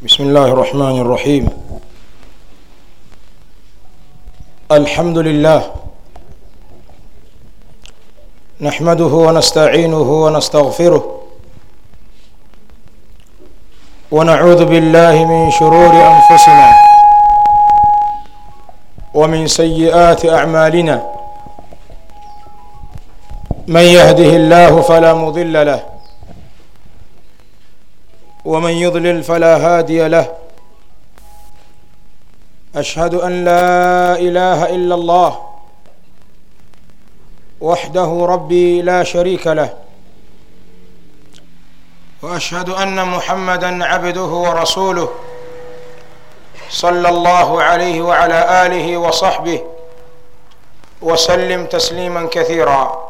بسم الله الرحمن الرحيم. الحمد لله. نحمده ونستعينه ونستغفره. ونعوذ بالله من شرور أنفسنا ومن سيئات أعمالنا. من يهده الله فلا مضل له ومن يضلل فلا هادي له. أشهد أن لا إله إلا الله وحده ربي لا شريك له. وأشهد أن محمدا عبده ورسوله صلى الله عليه وعلى آله وصحبه وسلم تسليما كثيرا.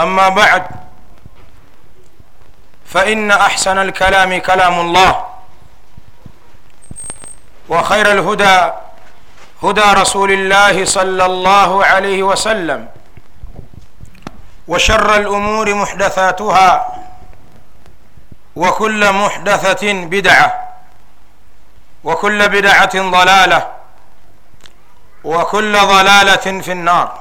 أما بعد فإن أحسن الكلام كلام الله وخير الهدى هدى رسول الله صلى الله عليه وسلم وشر الأمور محدثاتها وكل محدثة بدعة وكل بدعة ضلالة وكل ضلالة في النار.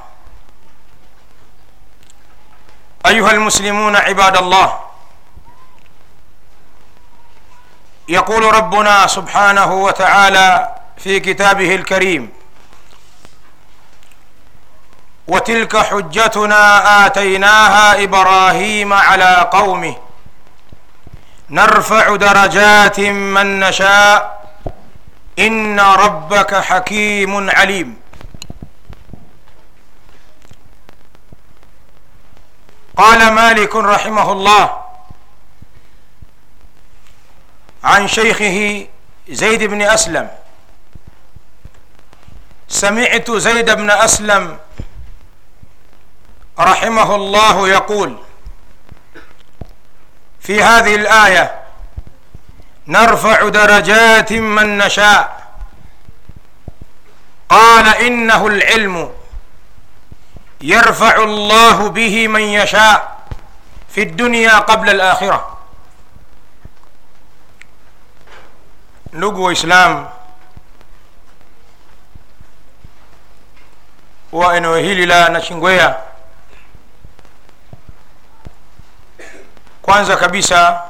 أيها المسلمون عباد الله يقول ربنا سبحانه وتعالى في كتابه الكريم وتلك حجتنا آتيناها إبراهيم على قومه نرفع درجات من نشاء إن ربك حكيم عليم. قال مالك رحمه الله عن شيخه زيد بن أسلم. سمعت زيد بن أسلم رحمه الله يقول في هذه الآية نرفع درجات من نشاء. قال إنه العلم يرفع الله به من يشاء في الدنيا قبل الآخرة. نقوى إسلام. وإنو هيلي لا نشنقويا كوانزا kabisa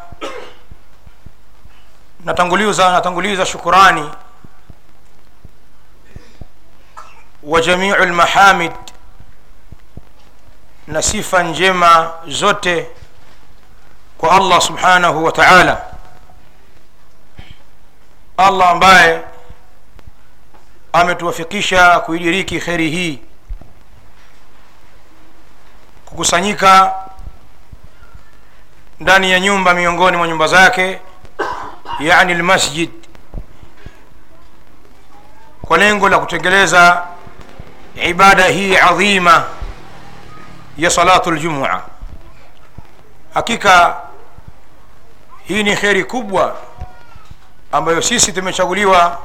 natanguliza natanguliza شكراني. وجميع المحامد na sifa njema zote kwa allah subhanahu wa taala. Allah ambaye ametuwafikisha kuidiriki kheri hii kukusanyika ndani ya nyumba miongoni mwa nyumba zake yani lmasjid kwa lengo la kutengeleza ibada hii adhima ya salatu ljumua hakika hii ni kheri kubwa ambayo sisi tumechaguliwa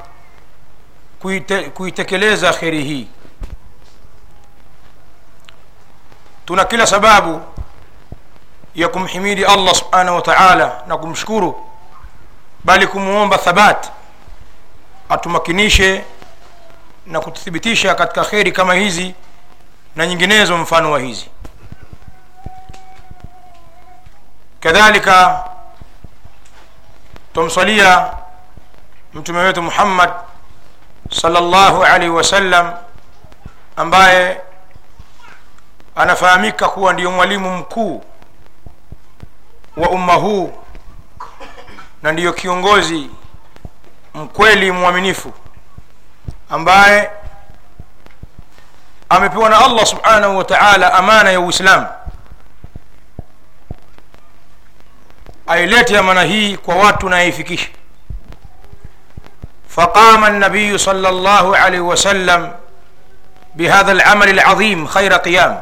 kuite, kuitekeleza kheri hii. Tuna kila sababu ya kumhimidi allah subhanahu wa taala na kumshukuru bali kumwomba thabat atumakinishe na kututhibitisha katika kheri kama hizi na nyinginezo mfano wa hizi. Kadhalika tumswalia mtume wetu muhammad salllahu alaihi wasallam ambaye anafahamika kuwa ndiyo mwalimu mkuu wa umma huu na ndiyo kiongozi mkweli mwaminifu ambaye amepewa na allah subhanahu wa taala amana ya uislamu ailete amana hii kwa watu na aifikishe فقام النبي صلى الله عليه وسلم بهذا العمل العظيم خير قيام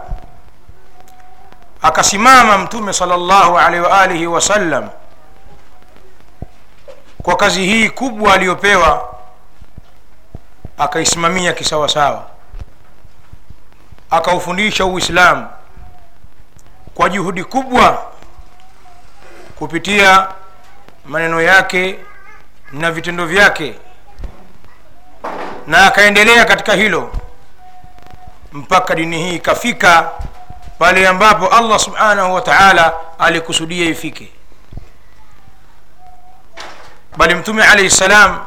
akasimama mtume salllahu alaihi waalihi wasallam kwa kazi hii kubwa aliyopewa akaisimamia kisawasawa akaufundisha uislamu kwa juhudi kubwa kupitia maneno yake na vitendo vyake. Na akaendelea katika hilo mpaka dini hii ikafika pale ambapo allah subhanahu wa taala alikusudia ifike. Bali mtume alaihi ssalam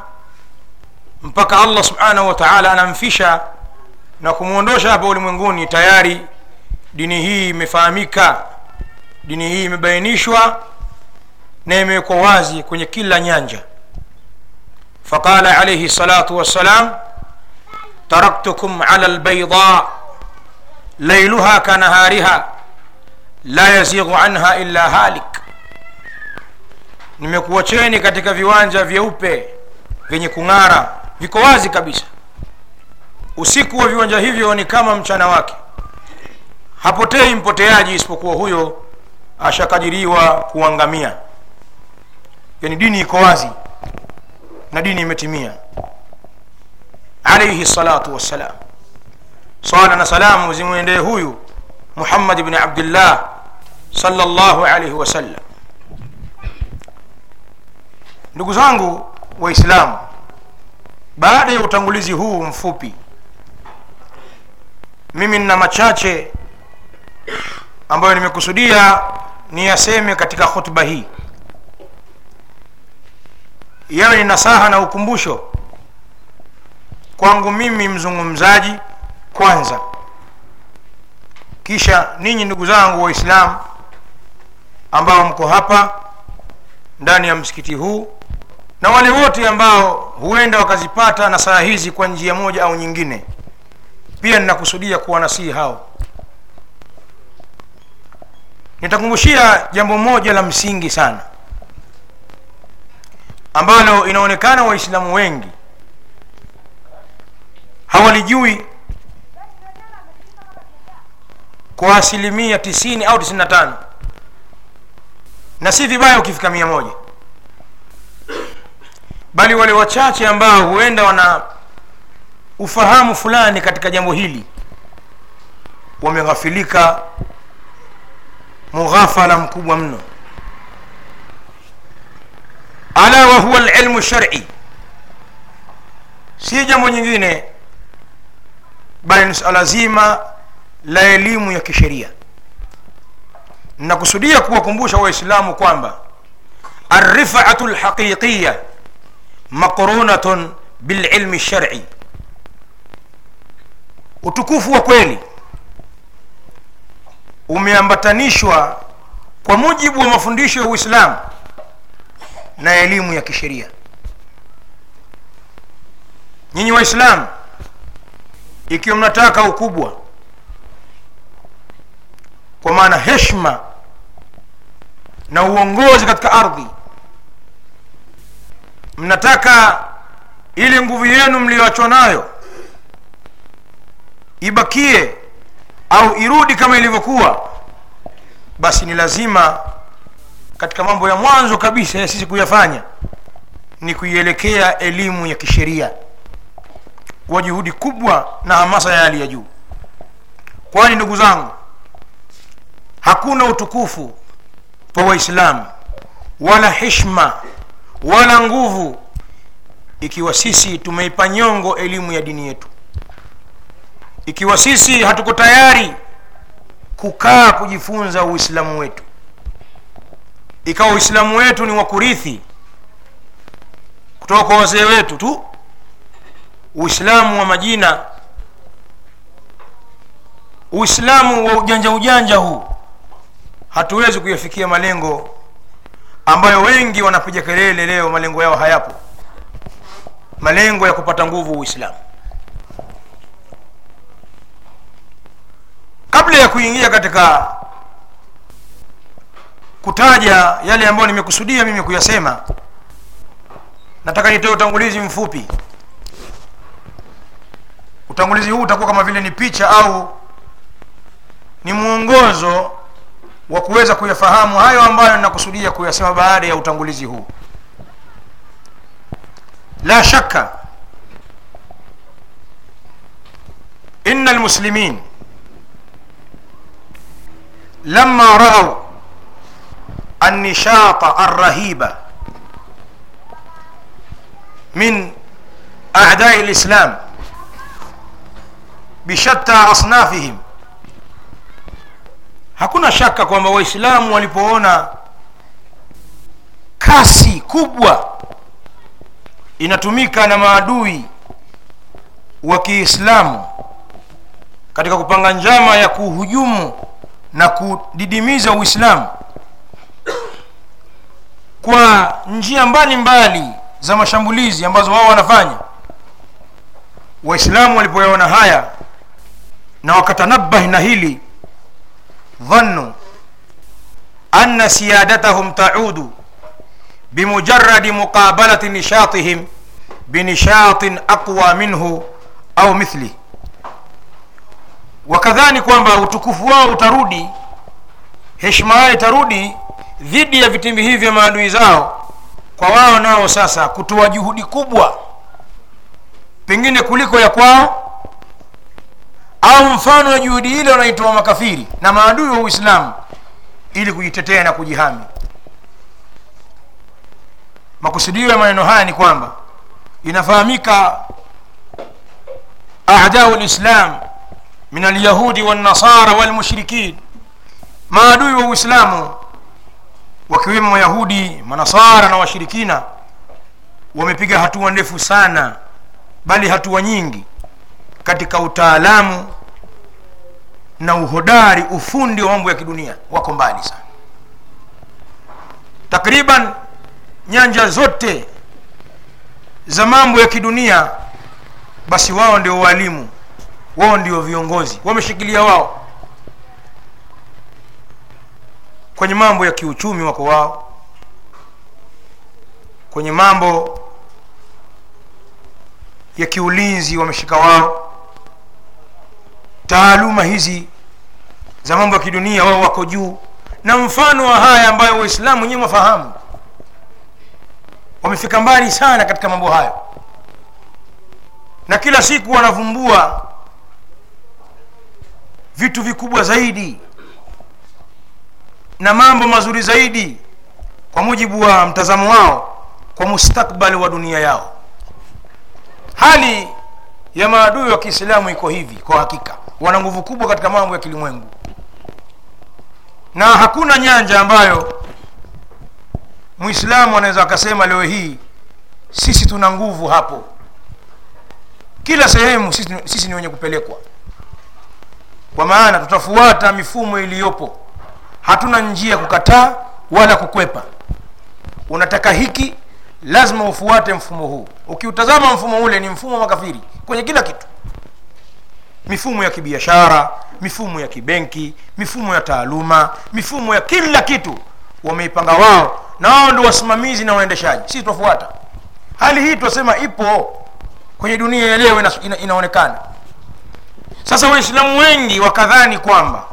mpaka allah subhanahu wa taala anamfisha na kumwondosha hapa ulimwenguni tayari dini hii imefahamika dini hii imebainishwa na imewekwa wazi kwenye kila nyanja. Faqala alaihi salatu wassalam taraktukum ala lbaida lailuha kanahariha la yazighu anha illa halik. Nimekuacheni katika viwanja vyeupe vyenye kung'ara viko wazi kabisa usiku wa viwanja hivyo ni kama mchana wake. Hapotei mpoteaji isipokuwa huyo ashakadiriwa kuangamia. Yani dini iko wazi na dini imetimia. Alaihi salatu wassalam. Swala na salamu zimwendee huyu muhammad bni abdillah salllahu alaihi wasallam. Ndugu zangu waislamu baada ya utangulizi huu mfupi mimi nina machache ambayo nimekusudia niyaseme katika khutba hii. Yawe ni nasaha na ukumbusho kwangu mimi mzungumzaji kwanza. Kisha ninyi ndugu zangu waislamu ambao mko hapa ndani ya msikiti huu na wale wote ambao huenda wakazipata nasaha hizi kwa njia moja au nyingine pia ninakusudia kuwanasihi hao. Nitakumbushia jambo moja la msingi sana ambalo inaonekana waislamu wengi hawalijui kwa asilimia tisini au tisini na tano na si vibaya ukifika mia moja. Bali wale wachache ambao huenda wana ufahamu fulani katika jambo hili. Wameghafilika mughafala mkubwa mno. Ala wa lilmu shari. Si jambo nyingine bali ni suala zima la elimu ya kisheria. Nakusudia kuwakumbusha waislamu kwamba arrifatu lhaqiqiya maqrunatun bililmi lshari utukufu wa kweli umeambatanishwa kwa mujibu wa mafundisho ya uislamu na elimu ya kisheria. Nyinyi waislamu ikiwa mnataka ukubwa kwa maana heshma na uongozi katika ardhi mnataka ili nguvu yenu mliyoachwa nayo ibakie au irudi kama ilivyokuwa basi ni lazima katika mambo ya mwanzo kabisa ya sisi kuyafanya ni kuielekea elimu ya kisheria kwa juhudi kubwa na hamasa ya hali ya juu. Kwani ndugu zangu hakuna utukufu kwa waislamu wala heshma wala nguvu ikiwa sisi tumeipa nyongo elimu ya dini yetu ikiwa sisi hatuko tayari kukaa kujifunza uislamu wetu ikawa uislamu wetu ni wa kurithi kutoka kwa wazee wetu tu uislamu wa majina uislamu wa ujanja ujanja huu hatuwezi kuyafikia malengo ambayo wengi wanapiga kelele leo malengo yao hayapo. Malengo ya kupata nguvu uislamu kabla ya kuingia katika kutaja yale ambayo nimekusudia mimi kuyasema nataka nitoe utangulizi mfupi. Utangulizi huu utakuwa kama vile ni picha au ni mwongozo wa kuweza kuyafahamu hayo ambayo ninakusudia kuyasema baada ya utangulizi huu. La shaka ina almuslimin lama raau النشاط الرهيب من أعداء الإسلام بشتى أصنافهم hakuna shaka kwamba waislamu walipoona kasi kubwa inatumika na maadui wa kiislamu katika kupanga njama ya kuhujumu na kudidimiza uislamu kwa njia mbalimbali mbali za mashambulizi ambazo wao wanafanya. Waislamu walipoyaona haya na wakatanabahi na hili dhannu anna siyadatahum taudu bimujaradi muqabalati nishatihim binishatin aqwa minhu au mithlih wakadhani kwamba utukufu wao utarudi heshima yao itarudi dhidi ya vitimbi hivi vya maadui zao. Kwa wao nao sasa kutoa juhudi kubwa pengine kuliko ya kwao au mfano wa juhudi ile wanaitoa makafiri na maadui wa uislamu ili kujitetea na kujihami. Makusudio ya maneno haya ni kwamba inafahamika adau lislam min alyahudi walnasara walmushrikin maadui wa uislamu wakiwemo mayahudi manasara na washirikina wamepiga hatua ndefu sana bali hatua nyingi katika utaalamu na uhodari ufundi wa mambo ya kidunia. Wako mbali sana. Takriban nyanja zote za mambo ya kidunia basi wao ndio walimu wao ndio viongozi wameshikilia wao. Kwenye mambo ya kiuchumi wako wao. Kwenye mambo ya kiulinzi wameshika wao. Taaluma hizi za mambo ya kidunia wao wako juu. Na mfano wa haya ambayo waislamu wenyewe wafahamu. Wamefika mbali sana katika mambo hayo. Na kila siku wanavumbua vitu vikubwa zaidi na mambo mazuri zaidi kwa mujibu wa mtazamo wao kwa mustakbali wa dunia yao. Hali ya maadui wa kiislamu iko hivi kwa hakika. Wana nguvu kubwa katika mambo ya kilimwengu. Na hakuna nyanja ambayo mwislamu anaweza akasema leo hii sisi tuna nguvu hapo. Kila sehemu sisi, sisi ni wenye kupelekwa kwa maana tutafuata mifumo iliyopo. Hatuna njia ya kukataa wala kukwepa. Unataka hiki lazima ufuate mfumo huu. Ukiutazama mfumo ule ni mfumo wa makafiri kwenye kila kitu. Mifumo ya kibiashara mifumo ya kibenki mifumo ya taaluma mifumo ya kila kitu. Wameipanga wao na wao ndio wasimamizi na waendeshaji. Sisi tutafuata hali hii tunasema ipo kwenye dunia leo ina, ina, inaonekana sasa waislamu wengi wakadhani kwamba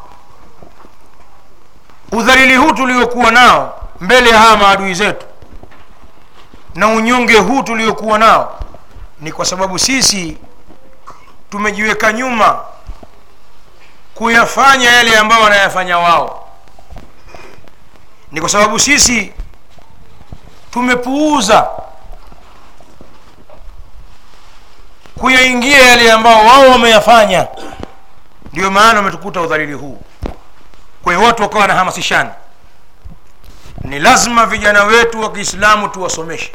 udhalili huu tuliokuwa nao mbele ya hawa maadui zetu na unyonge huu tuliokuwa nao ni kwa sababu sisi tumejiweka nyuma kuyafanya yale ambayo wanayafanya wao. Ni kwa sababu sisi tumepuuza kuyaingia yale ambao wao wameyafanya. Ndio maana wametukuta udhalili huu. Kwa watu wakawa wanahamasishana. Ni lazima vijana wetu wa kiislamu tuwasomeshe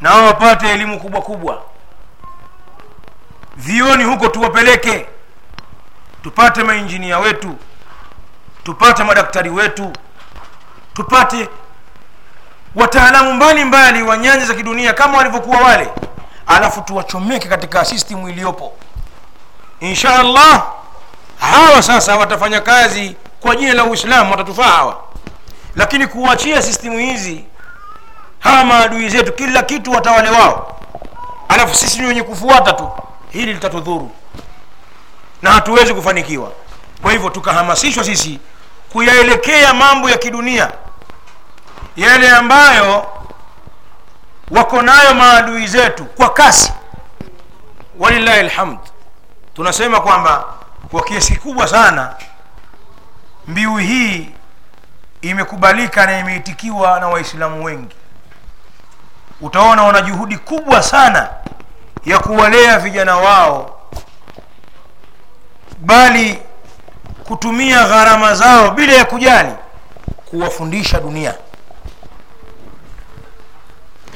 nao wapate elimu kubwa kubwa. Vioni huko tuwapeleke tupate mainjinia wetu tupate madaktari wetu tupate wataalamu mbalimbali wa nyanja za kidunia kama walivyokuwa wale alafu tuwachomeke katika system iliyopo. Insha allah hawa sasa watafanya kazi kwa jina la uislamu watatufaa hawa. Lakini kuwachia sistimu hizi hawa maadui zetu kila kitu watawale wao. Alafu sisi ni wenye kufuata tu. Hili litatudhuru. Na hatuwezi kufanikiwa. Kwa hivyo tukahamasishwa sisi kuyaelekea mambo ya kidunia. Yale ambayo wako nayo maadui zetu kwa kasi. Walillahi lhamd tunasema kwamba kwa kiasi kikubwa sana mbiu hii imekubalika na imeitikiwa na waislamu wengi. Utaona wana juhudi kubwa sana ya kuwalea vijana wao bali kutumia gharama zao bila ya kujali kuwafundisha dunia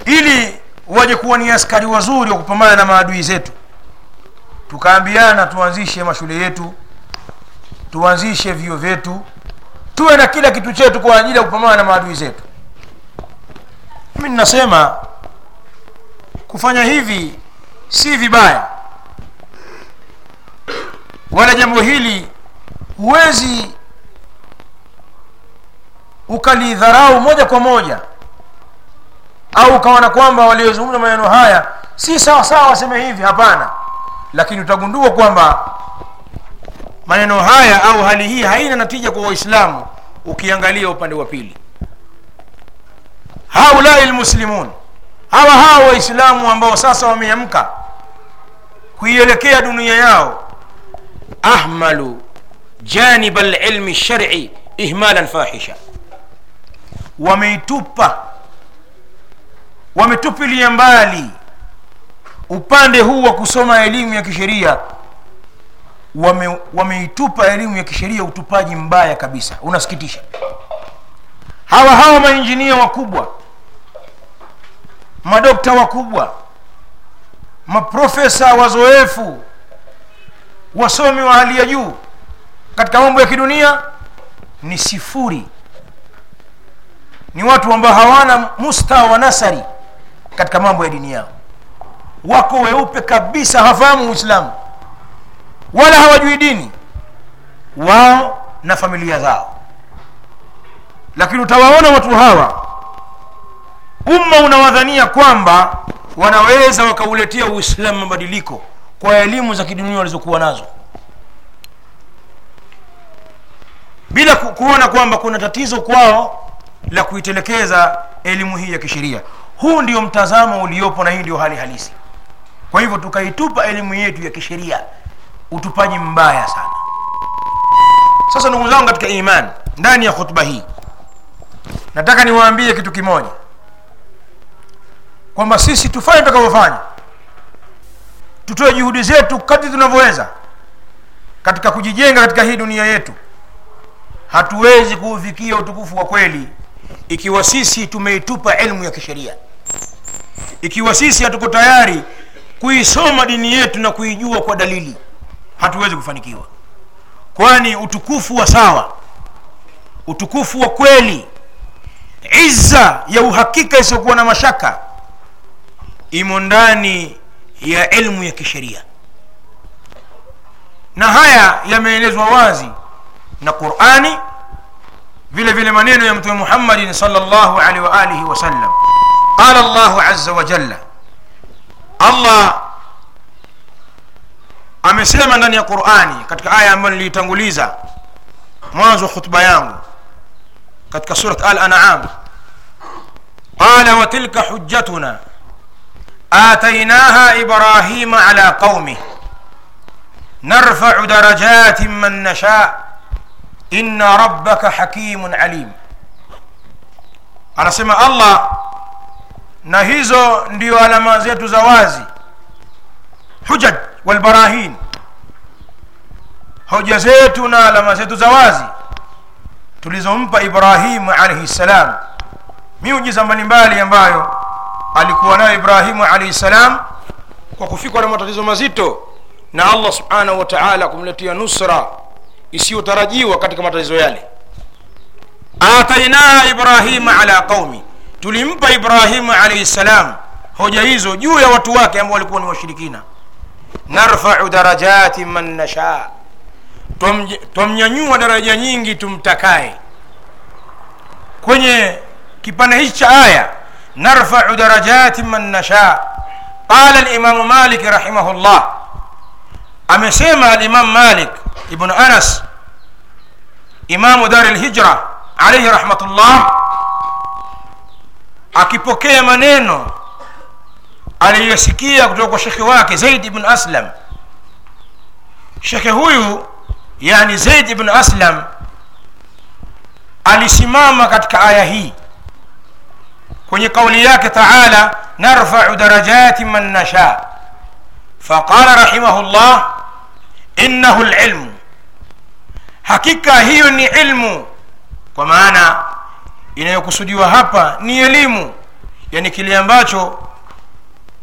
ili waje kuwa ni askari wazuri wa kupambana na maadui zetu. Tukaambiana tuanzishe mashule yetu tuanzishe vio vyetu tuwe na kila kitu chetu kwa ajili ya kupambana na maadui zetu. Mi ninasema kufanya hivi si vibaya. Wala jambo hili huwezi ukalidharau moja kwa moja au ukaona kwamba waliozungumza maneno haya si sawa sawa waseme hivi hapana. Lakini utagundua kwamba maneno haya au hali hii haina natija kwa waislamu ukiangalia upande wa pili. Haulai lmuslimun hawa hawa waislamu ambao sasa wameamka kuielekea dunia yao ahmalu janib alilmi lshari ihmalan fahisha wameitupa wametupilia mbali upande huu wa kusoma elimu ya kisheria. Wame, wameitupa elimu ya kisheria utupaji mbaya kabisa. Unasikitisha. Hawa hawa mainjinia wakubwa madokta wakubwa maprofesa wazoefu wasomi wa hali ya juu katika mambo ya kidunia ni sifuri. Ni watu ambao hawana mustawa wa nasari katika mambo ya dini yao. Wako weupe kabisa hawafahamu uislamu. Wala hawajui dini. Wao na familia zao. Lakini utawaona watu hawa umma unawadhania kwamba wanaweza wakauletea uislamu mabadiliko kwa elimu za kidunia walizokuwa nazo. Bila kuona kwamba kuna tatizo kwao la kuitelekeza elimu hii ya kisheria huu ndio mtazamo uliopo na hii ndio hali halisi. Kwa hivyo tukaitupa elimu yetu ya kisheria utupaji mbaya sana. Sasa ndugu zangu katika iman ndani ya khutba hii nataka niwaambie kitu kimoja. Kwamba sisi tufanye tutakavyofanya. Tutoe juhudi zetu kadri tunavyoweza katika kujijenga katika hii dunia yetu. Hatuwezi kuufikia utukufu wa kweli ikiwa sisi tumeitupa elimu ya kisheria ikiwa sisi hatuko tayari kuisoma dini yetu na kuijua kwa dalili hatuwezi kufanikiwa. Kwani utukufu wa sawa utukufu wa kweli izza ya uhakika isiyokuwa na mashaka imo ndani ya elimu ya kisheria. Na haya yameelezwa wazi na qurani vile vile maneno ya mtume muhammadin salllahu alaihi waalihi wasallam قال الله عز وجل Allah amesema ndani ya Qur'ani katika aya ambayo niliitanguliza mwanzo khutba yangu katika surat al-an'am qala wa tilka hujjatuna atainaha ibrahima ala qaumi نرفع درجات من نشاء إن ربك حكيم عليم أنا سمع الله na hizo ndio alama zetu za wazi. Hujaj walbarahin hoja zetu na alama zetu za wazi tulizompa ibrahimu alaihi ssalam miujiza mbalimbali ambayo alikuwa nayo ibrahimu alaihi ssalam kwa kufikwa na matatizo mazito na allah subhanahu wa taala kumletea nusra isiyotarajiwa katika matatizo yale. Atainaha ibrahima ala qaumi tulimpa ibrahimu alaihi ssalam hoja hizo juu ya watu wake ambao walikuwa ni washirikina. Narfau darajati man nasha. Twamnyanyua daraja nyingi tumtakaye. Kwenye kipande hichi cha aya narfau darajati man nasha. Qala limamu malik rahimahullah. Amesema alimamu malik ibnu anas imamu dari lhijra alaihi rahmatullah akipokea maneno aliyosikia kutoka kwa shekhe wake zaid ibn aslam. Shekhe huyu yani zaid ibn aslam alisimama katika aya hii kwenye kauli yake taala narfau darajati man nasha. Faqala rahimah llah innahu lilmu hakika hiyo ni ilmu kwa maana inayokusudiwa hapa ni elimu. Yani kile ambacho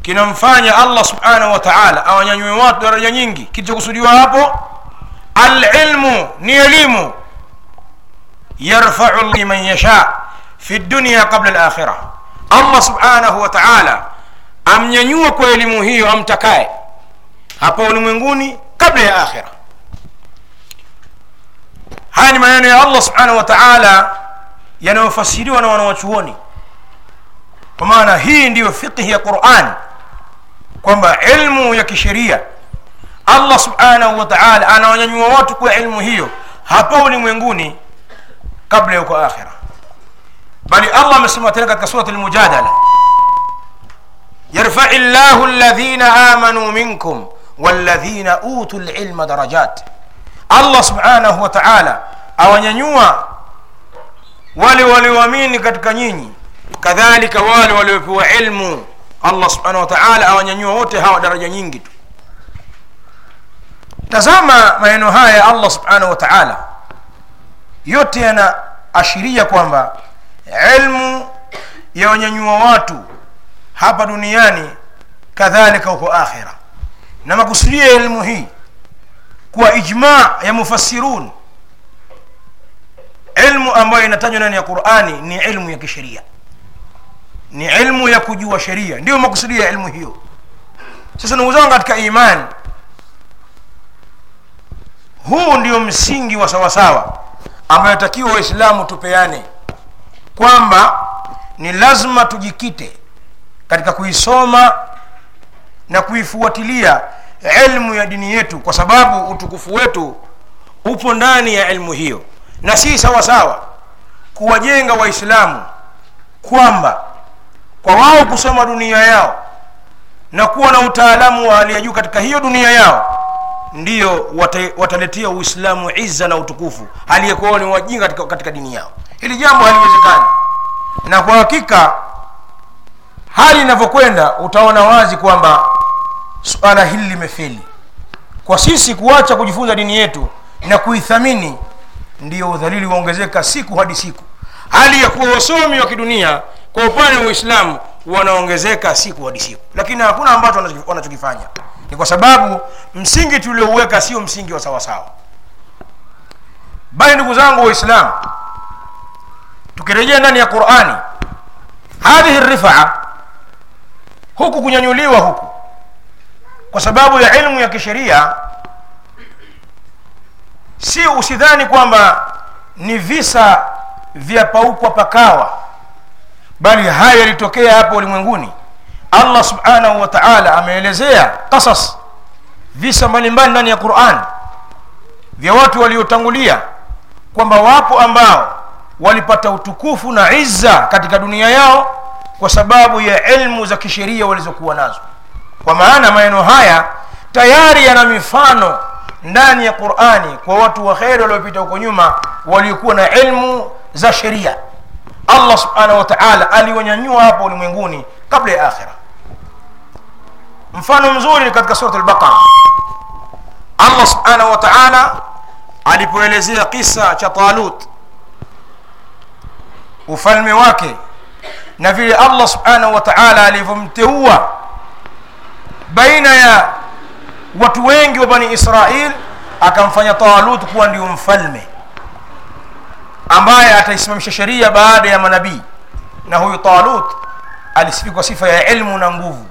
kinamfanya allah subhanahu wa taala watu daraja nyingi. Kilichokusudiwa hapo alilmu ni elimu. Yarfau man yasha fi dunya qabla lakhira allah subhanahu wa amnyanyua kwa elimu hiyo amtakaye hapa ulimwenguni kabla ya akhira haya ni maneno ya allah subhanahu wa yanayofasiriwa na wanawachuoni. Kwa maana hii ndiyo fiqhi ya quran kwamba ilmu ya kisheria allah subhanahu wa taala anawanyanyua watu kwa ilmu hiyo hapa ulimwenguni kabla ya uko akhira bali allah amesema tena katika surat lmujadala yarfai llahu ladhina amanu minkum waladhina utu lilma darajat. Allah subhanahu wa awanyanyua wale walioamini katika nyinyi kadhalika wale waliopewa ilmu. Allah subhanahu wa taala awanyanyua wote hawa daraja nyingi tu. Tazama maneno haya ya allah subhanahu wa taala. Yote yanaashiria kwamba ilmu yawanyanyua watu hapa duniani kadhalika huko akhira na makusudia ya ilmu hii kuwa ijma ya mufassirun ilmu ambayo inatajwa ndani ya qurani ni ilmu ya kisheria. Ni ilmu ya kujua sheria. Ndiyo makusudio ya ilmu hiyo. Sasa ndugu katika imani huu ndio msingi wa sawasawa ambayo takiwa waislamu tupeane kwamba ni lazima tujikite katika kuisoma na kuifuatilia ilmu ya dini yetu kwa sababu utukufu wetu upo ndani ya ilmu hiyo na si sawa sawa kuwajenga waislamu kwamba kwa wao kusoma dunia yao na kuwa na utaalamu wa hali ya juu katika hiyo dunia yao ndiyo wataletea uislamu izza na utukufu aliyekuwa ni wajinga katika, katika dini yao. Hili jambo haliwezekani. Na kwa hakika hali inavyokwenda utaona wazi kwamba suala hili limefeli. Kwa sisi kuacha kujifunza dini yetu na kuithamini ndiyo udhalili waongezeka siku hadi siku. Hali ya kuwa wasomi wa kidunia kwa upande wa uislamu wanaongezeka siku hadi siku. Lakini hakuna ambacho wanachokifanya. Ni kwa sababu msingi tuliouweka sio msingi wa sawasawa. Bali ndugu zangu waislamu tukirejea ndani ya qurani hadhihi rifaa huku kunyanyuliwa huku kwa sababu ya ilmu ya kisheria si usidhani kwamba ni visa vya paukwa pakawa bali haya yalitokea hapa ulimwenguni. Allah subhanahu wa taala ameelezea kasas visa mbalimbali ndani ya quran vya watu waliotangulia kwamba wapo ambao walipata utukufu na izza katika dunia yao kwa sababu ya elmu za kisheria walizokuwa nazo. Kwa maana maneno haya tayari yana mifano ndani ya qurani kwa watu wa kheri waliopita huko nyuma waliokuwa na ilmu za sheria. Allah subhanahu wa taala aliwanyanyua hapa ulimwenguni kabla ya akhira. Mfano mzuri katika surat albaqara. Allah subhanahu wa taala alipoelezea kisa cha talut ufalme wake na vile allah subhanahu wa taala alivyomteua baina ya watu wengi wa bani israil akamfanya talut kuwa ndio mfalme ambaye ataisimamisha sheria baada ya manabii na huyu talut alisifikwa sifa ya ilmu na nguvu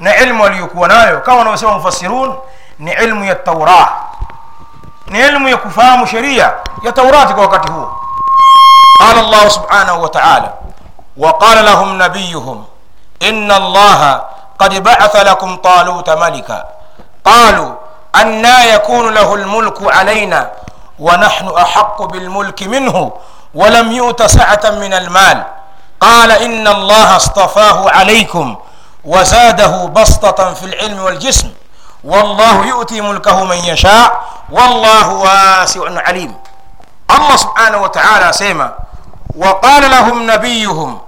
na ilmu aliyokuwa nayo kama wanavyosema mufassirun ni ilmu ya taurah ni ilmu ya kufahamu sheria ya taurati kwa wakati huo qala llahu subhanahu wa taala وقال لهم نبيهم إن الله قد بعث لكم طالوت ملكا قالوا أنا يكون له الملك علينا ونحن أحق بالملك منه ولم يؤت سعة من المال. قال إن الله اصطفاه عليكم وزاده بسطة في العلم والجسم. والله يؤتي ملكه من يشاء والله واسع عليم. الله سبحانه وتعالى سيما وقال لهم نبيهم.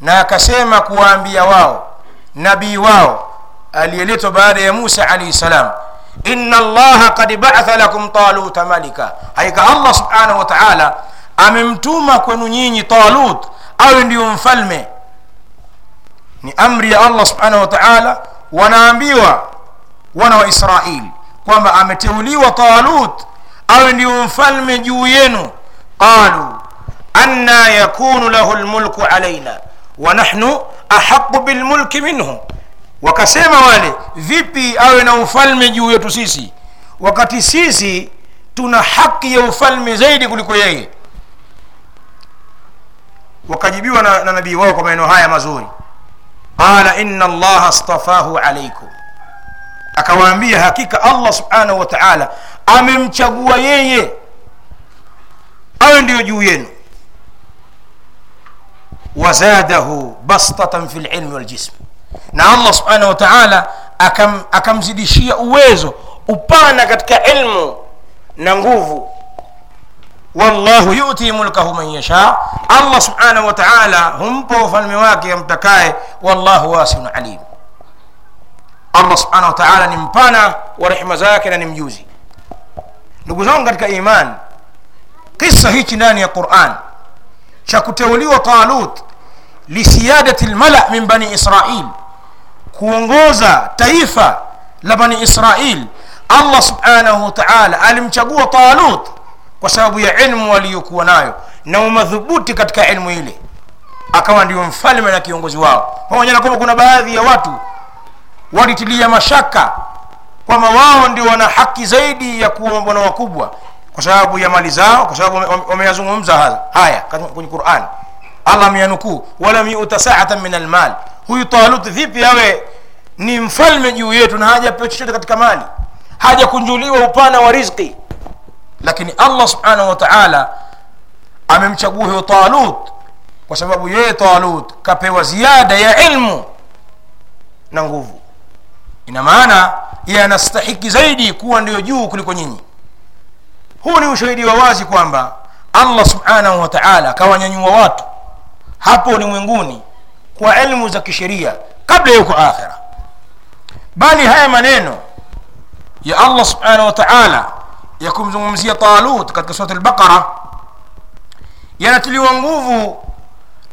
na akasema kuwaambia wao nabii wao aliyeletwa baada ya musa alaihi salam inna allaha kad batha lakum taluta malika hakika allah subhanahu wa taala amemtuma kwenu nyinyi talut awe ndiyo mfalme ni amri ya allah subhanahu wa taala wanaambiwa wana wa israili kwamba ameteuliwa talut awe ndiyo mfalme juu yenu qalu anna yakunu lahu lmulku alaina wa nahnu ahaqu bilmulki minhu wakasema wale vipi awe na ufalme juu yetu sisi? Wakati sisi tuna haki ya ufalme zaidi kuliko yeye. Wakajibiwa na, na nabii wao kwa maneno haya mazuri. Qala inna allaha stafahu alaikum akawaambia hakika allah subhanahu wa taala amemchagua yeye. Awe ndiyo juu yenu. Wazadahu bastatan fi lilmi waljism na allah subhanahu wa taala akam, akamzidishia uwezo upana katika ilmu na nguvu. Wallahu yuti mulkahu man yasha. Allah subhanahu wa taala humpa ufalme wake amtakaye. Wallahu wasiun alim. Allah subhanahu wa taala ni mpana wa rehema zake na ni mjuzi. Ndugu zangu katika iman kisa hichi ndani ya quran cha kuteuliwa talut lisiadati lmala min bani israil kuongoza taifa la bani israil. Allah subhanahu wataala alimchagua talut kwa sababu ya ilmu aliyokuwa nayo na umadhubuti katika ilmu ile. Akawa ndio mfalme na kiongozi wao. Pamoja na kwamba kuna baadhi ya watu walitilia mashaka kwamba wao ndio wana haki zaidi ya kuwa mabwana wakubwa kwa sababu ya mali zao kwa sababu wameyazungumza haya kwenye quran. Allah ameyanukuu walam yuta saatan min almal huyu talut vipi awe ni mfalme juu yetu na hajapewa chochote katika mali? Hajakunjuliwa upana wa rizqi lakini allah subhanahu wa taala amemchagua huyo talut kwa sababu yeye talut kapewa ziada ya ilmu na nguvu. Ina maana yeye anastahiki zaidi kuwa ndio juu kuliko nyinyi. Huu ni ushahidi wa wazi kwamba allah subhanahu wa taala akawanyanyua watu hapo ulimwenguni kwa elmu za kisheria kabla yuko akhira bali haya maneno ya allah subhanahu wa taala ya kumzungumzia talut katika surat albaqara yanatiliwa nguvu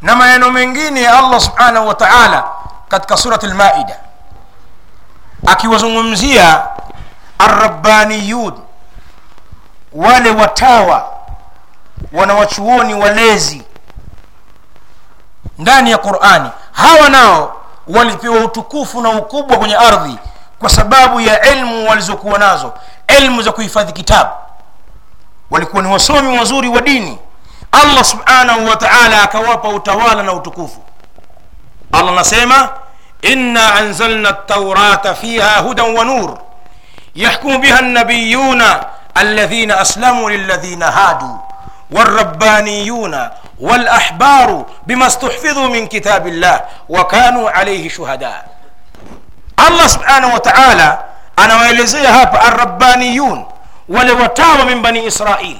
na maneno mengine ya allah subhanahu wa taala katika surat lmaida akiwazungumzia arabbaniyun wale watawa wanawachuoni walezi ndani ya qurani hawa nao walipewa utukufu na ukubwa kwenye ardhi kwa sababu ya elmu walizokuwa nazo elmu za kuhifadhi kitabu walikuwa ni wasomi wazuri wa dini allah subhanahu wa taala akawapa utawala na utukufu allah anasema inna anzalna taurata fiha hudan wa nur yahkumu biha nabiyuna الذين أسلموا للذين هادوا والربانيون والأحبار بما استحفظوا من كتاب الله وكانوا عليه شهداء. الله سبحانه وتعالى أنا وإلزيها الربانيون ولوتاوى من بني إسرائيل.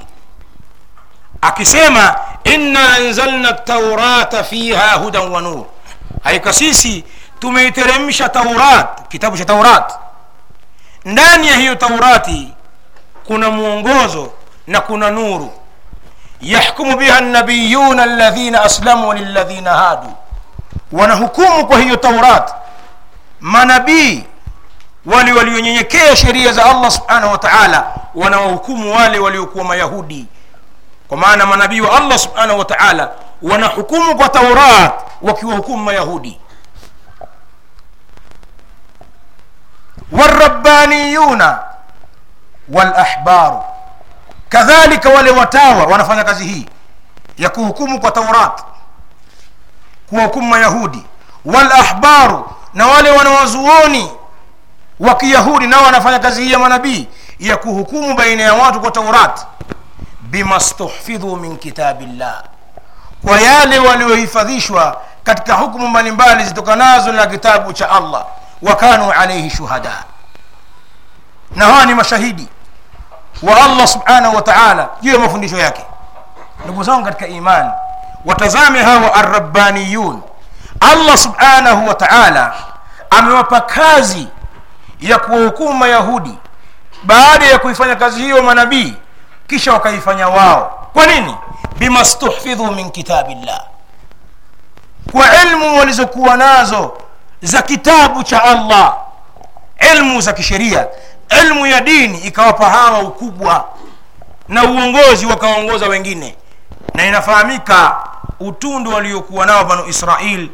أكسيما إنا أنزلنا التوراة فيها هدى ونور. هاي كسيسي تميترمش توراة كتاب توراة. ndani ya hiyo كنا مونغوزو نكون na yahkumu biha nabiyuna alladhina aslamu lilladhina hadu, wanahukumu kwa hiyo Taurat manabii wale walionyenyekea sheria za Allah subhanahu wa ta'ala, wanawahukumu wale waliokuwa Mayahudi. Kwa maana manabii wa Allah subhanahu wa ta'ala wanahukumu kwa Taurat wakiwahukumu Mayahudi. warabbaniyuna walahbaru kadhalika wale watawa wanafanya kazi hii ya kuhukumu kwa taurat kuwahukumu mayahudi walahbaru na wale wanawazuoni wa kiyahudi nao wanafanya kazi hii ya manabii ya kuhukumu baina ya watu kwa taurat. Bimastuhfidhu min kitabillah kwa yale waliohifadhishwa katika hukumu mbalimbali zitokanazo na kitabu cha allah. Wakanu alaihi shuhada na hawa ni mashahidi wa allah subhanahu wa taala juu ya mafundisho yake. Ndugu zangu katika imani watazame hawa arrabbaniyun. Allah subhanahu wa taala amewapa kazi ya kuwahukumu mayahudi baada ya kuifanya kazi hiyo manabii kisha wakaifanya wao. Kwa nini? Bima stuhfidhu min kitabillah. Kwa ilmu walizokuwa nazo za kitabu cha allah ilmu za kisheria ilmu ya dini ikawapa hawa ukubwa na uongozi wakaongoza wengine. Na inafahamika utundu waliokuwa nao banu israil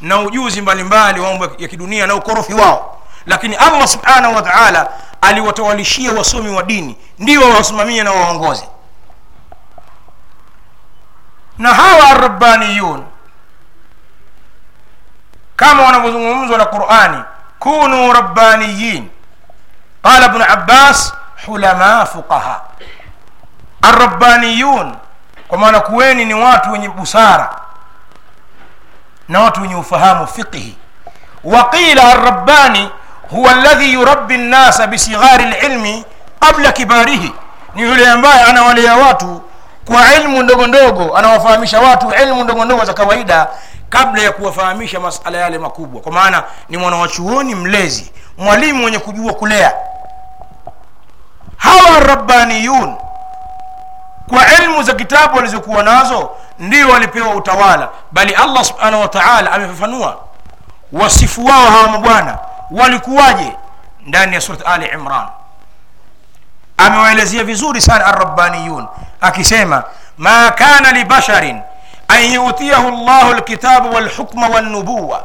na ujuzi mbalimbali wa mambo ya kidunia na ukorofi wao. Lakini allah subhanahu wa taala aliwatawalishia wasomi wa dini ndio wawasimamie na waongoze na hawa arabbaniyun kama wanavyozungumzwa na qurani kunu rabbaniyin qala ابن عباس hulama fuqaha arabbaniyun kwa maana kuweni ni watu wenye busara na watu wenye ufahamu fiqhi. Waqila arrabbani huwa alladhi yurabbi nnasa bisighari lilmi qabla kibarihi. Ni yule ambaye anawalea watu kwa ilmu ndogo ndogo anawafahamisha watu ilmu ndogo za kawaida kabla ya kuwafahamisha masala yale makubwa. Kwa maana ni mwanawachuoni mlezi mwalimu mwenye kujua kulea. Hawa rabbaniyun kwa ilmu za kitabu walizokuwa nazo ndio walipewa utawala. Bali allah subhanahu wa taala amefafanua wasifu wao hawa mabwana walikuwaje ndani ya surat ali imran. Amewaelezea vizuri sana arabbaniyun akisema ma kana libasharin an yutiyahu llahu lkitabu walhukma walnubuwa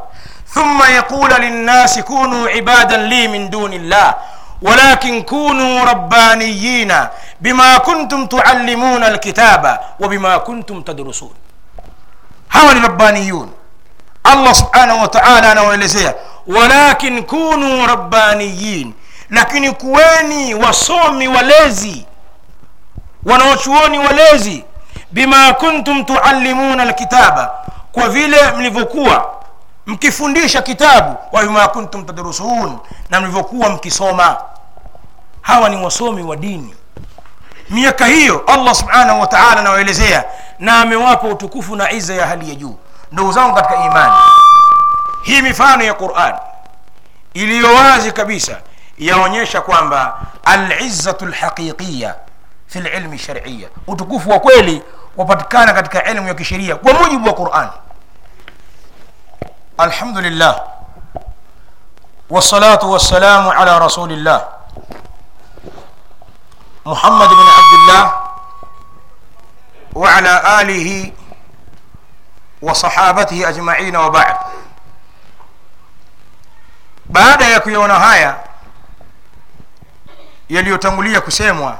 ثم يقول للناس كونوا عبادا لي من دون الله ولكن كونوا ربانيين بما كنتم تعلمون الكتاب وبما كنتم تدرسون. هاو الربانيون؟ الله سبحانه وتعالى أنا ولكن كونوا ربانيين لكن كواني وصومي ولازي ونوشوني ولازي بما كنتم تعلمون الكتاب. كوفيلة من فكوة mkifundisha kitabu wa bima kuntum tadrusun na mlivyokuwa mkisoma. Hawa ni wasomi wa dini. Miaka hiyo allah subhanahu wa taala anawaelezea na amewapa utukufu na iza ya hali ya juu. Ndugu zangu katika imani hii mifano ya quran iliyo wazi kabisa yaonyesha kwamba alizzatu lhaqiqiya fi lilmi shariya utukufu wa kweli wapatikana katika ilmu ya kisheria kwa mujibu wa الحمد لله والصلاة والسلام على رسول الله محمد بن عبد الله وعلى آله وصحابته أجمعين وبعد. بعد يكون هايا yaliyotangulia kusemwa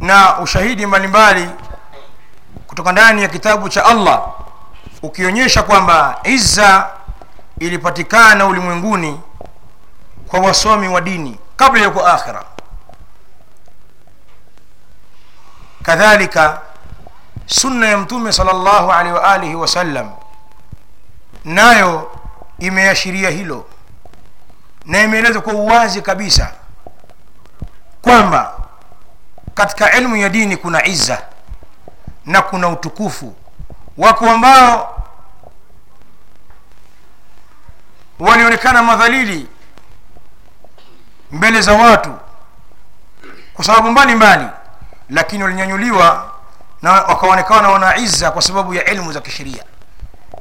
na نا mbalimbali kutoka ndani ya كتابة cha allah ukionyesha kwamba izza ilipatikana ulimwenguni kwa wasomi wa dini kabla ya huko akhira. Kadhalika sunna ya mtume sal llahu wa waalihi wasallam nayo imeashiria hilo na imeeleza kwa uwazi kabisa kwamba katika ilmu ya dini kuna izza na kuna utukufu wako ambao walionekana madhalili mbele za watu kwa sababu mbalimbali lakini walinyanyuliwa na wakaonekana wana izza kwa sababu ya ilmu za kisheria.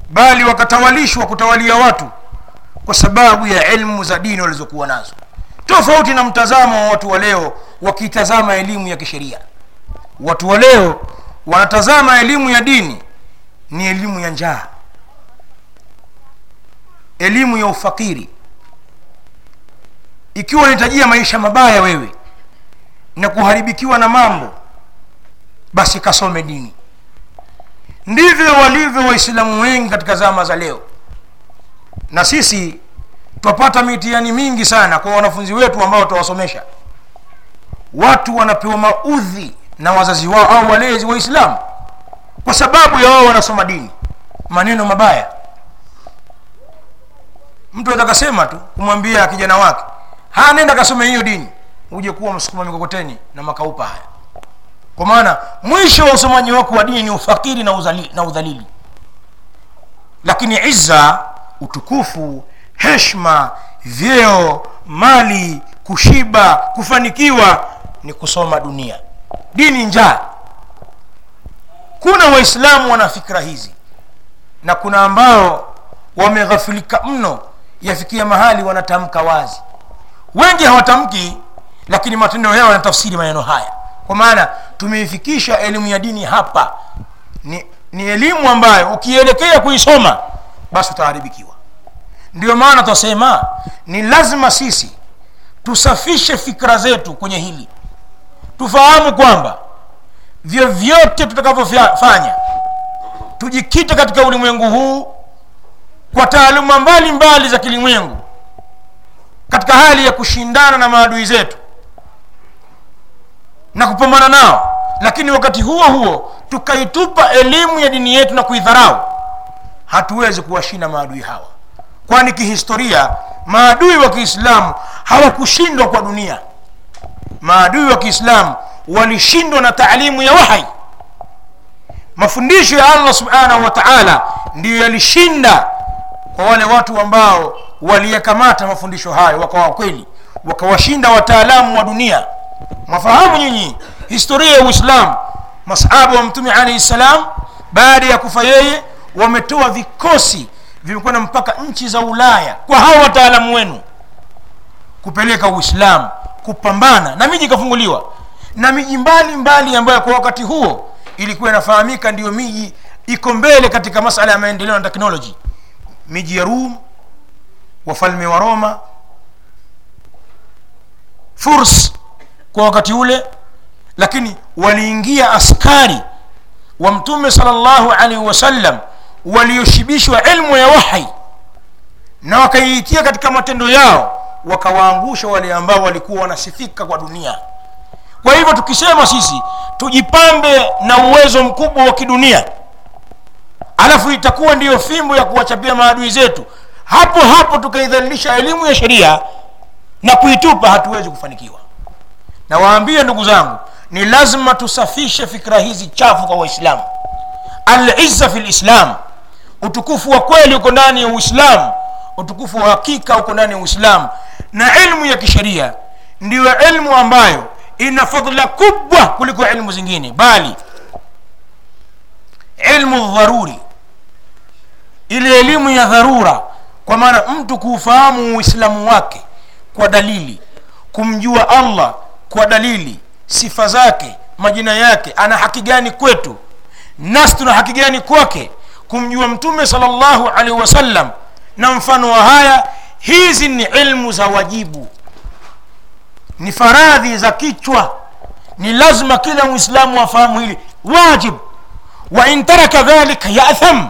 Bali wakatawalishwa kutawalia watu kwa sababu ya ilmu za dini walizokuwa nazo. Tofauti na mtazamo wa watu wa leo wakitazama elimu ya kisheria. Watu wa leo wanatazama elimu ya dini ni elimu ya njaa elimu ya ufakiri. Ikiwa unahitajia maisha mabaya wewe na kuharibikiwa na mambo basi kasome dini. Ndivyo walivyo waislamu wengi katika zama za leo. Na sisi twapata mitihani mingi sana kwa wanafunzi wetu ambao tutawasomesha watu wanapewa maudhi na wazazi wao au walezi waislamu kwa sababu ya wao wanasoma dini. Maneno mabaya mtu atakasema tu kumwambia kijana wake nenda kasome hiyo dini uje kuwa msukuma mikokoteni na makaupa haya. Kwa maana mwisho wa usomaji wako wa dini ni ufakiri na, uzali, na udhalili. Lakini izza utukufu heshma vyeo mali kushiba kufanikiwa ni kusoma dunia. Dini njaa. Kuna waislamu wana fikra hizi na kuna ambao wameghafilika mno yafikia mahali wanatamka wazi. Wengi hawatamki lakini matendo yao yanatafsiri maneno haya. Kwa maana tumeifikisha elimu ya dini hapa. Ni, ni elimu ambayo ukielekea kuisoma basi utaharibikiwa. Ndio maana twasema ni lazima sisi tusafishe fikra zetu kwenye hili. Tufahamu kwamba vyovyote tutakavyofanya tujikite katika ulimwengu huu kwa taaluma mbalimbali za kilimwengu katika hali ya kushindana na maadui zetu na kupambana nao. Lakini wakati huo huo tukaitupa elimu ya dini yetu na kuidharau hatuwezi kuwashinda maadui hawa. Kwani kihistoria maadui wa kiislamu hawakushindwa kwa dunia. Maadui wa kiislamu walishindwa na taalimu ya wahai. Mafundisho ya allah subhanahu wa taala ndiyo yalishinda kwa wale watu ambao waliyakamata mafundisho hayo wakawa kweli wakawashinda wataalamu wa dunia. Mafahamu nyinyi historia ya uislamu? Masahaba wa mtume alaihi ssalam baada ya kufa yeye wametoa vikosi vimekwenda mpaka nchi za ulaya kwa hao wataalamu wenu kupeleka uislamu kupambana. Na miji ikafunguliwa. Na miji mbalimbali ambayo kwa wakati huo ilikuwa inafahamika ndiyo miji iko mbele katika masala ya maendeleo na teknoloji miji ya rum wafalme wa roma. Furs kwa wakati ule lakini waliingia askari wa mtume salllahu alaihi wasallam walioshibishwa ilmu ya wahi na wakaiitia katika matendo yao wakawaangusha wale ambao walikuwa wanasifika kwa dunia. Kwa hivyo tukisema sisi tujipambe na uwezo mkubwa wa kidunia alafu itakuwa ndiyo fimbo ya kuwachapia maadui zetu. Hapo hapo tukaidhalilisha elimu ya sheria na kuitupa hatuwezi kufanikiwa. Na waambie ndugu zangu ni lazima tusafishe fikra hizi chafu kwa waislamu. Alizza fi lislam utukufu wa kweli uko ndani ya uislamu. Utukufu wa hakika uko ndani ya uislamu. Na ilmu ya kisheria ndiyo ilmu ambayo ina fadhila kubwa kuliko ilmu zingine. Bali ilmu dharuri ile elimu ya dharura kwa maana mtu kuufahamu uislamu wake kwa dalili kumjua allah kwa dalili sifa zake majina yake ana haki gani kwetu nasi tuna haki gani kwake kumjua mtume salllahu alaihi wasallam na mfano wa haya hizi ni ilmu za wajibu. Ni faradhi za kichwa. Ni lazima kila mwislamu afahamu hili. Wajib. Wa in taraka dhalika yatham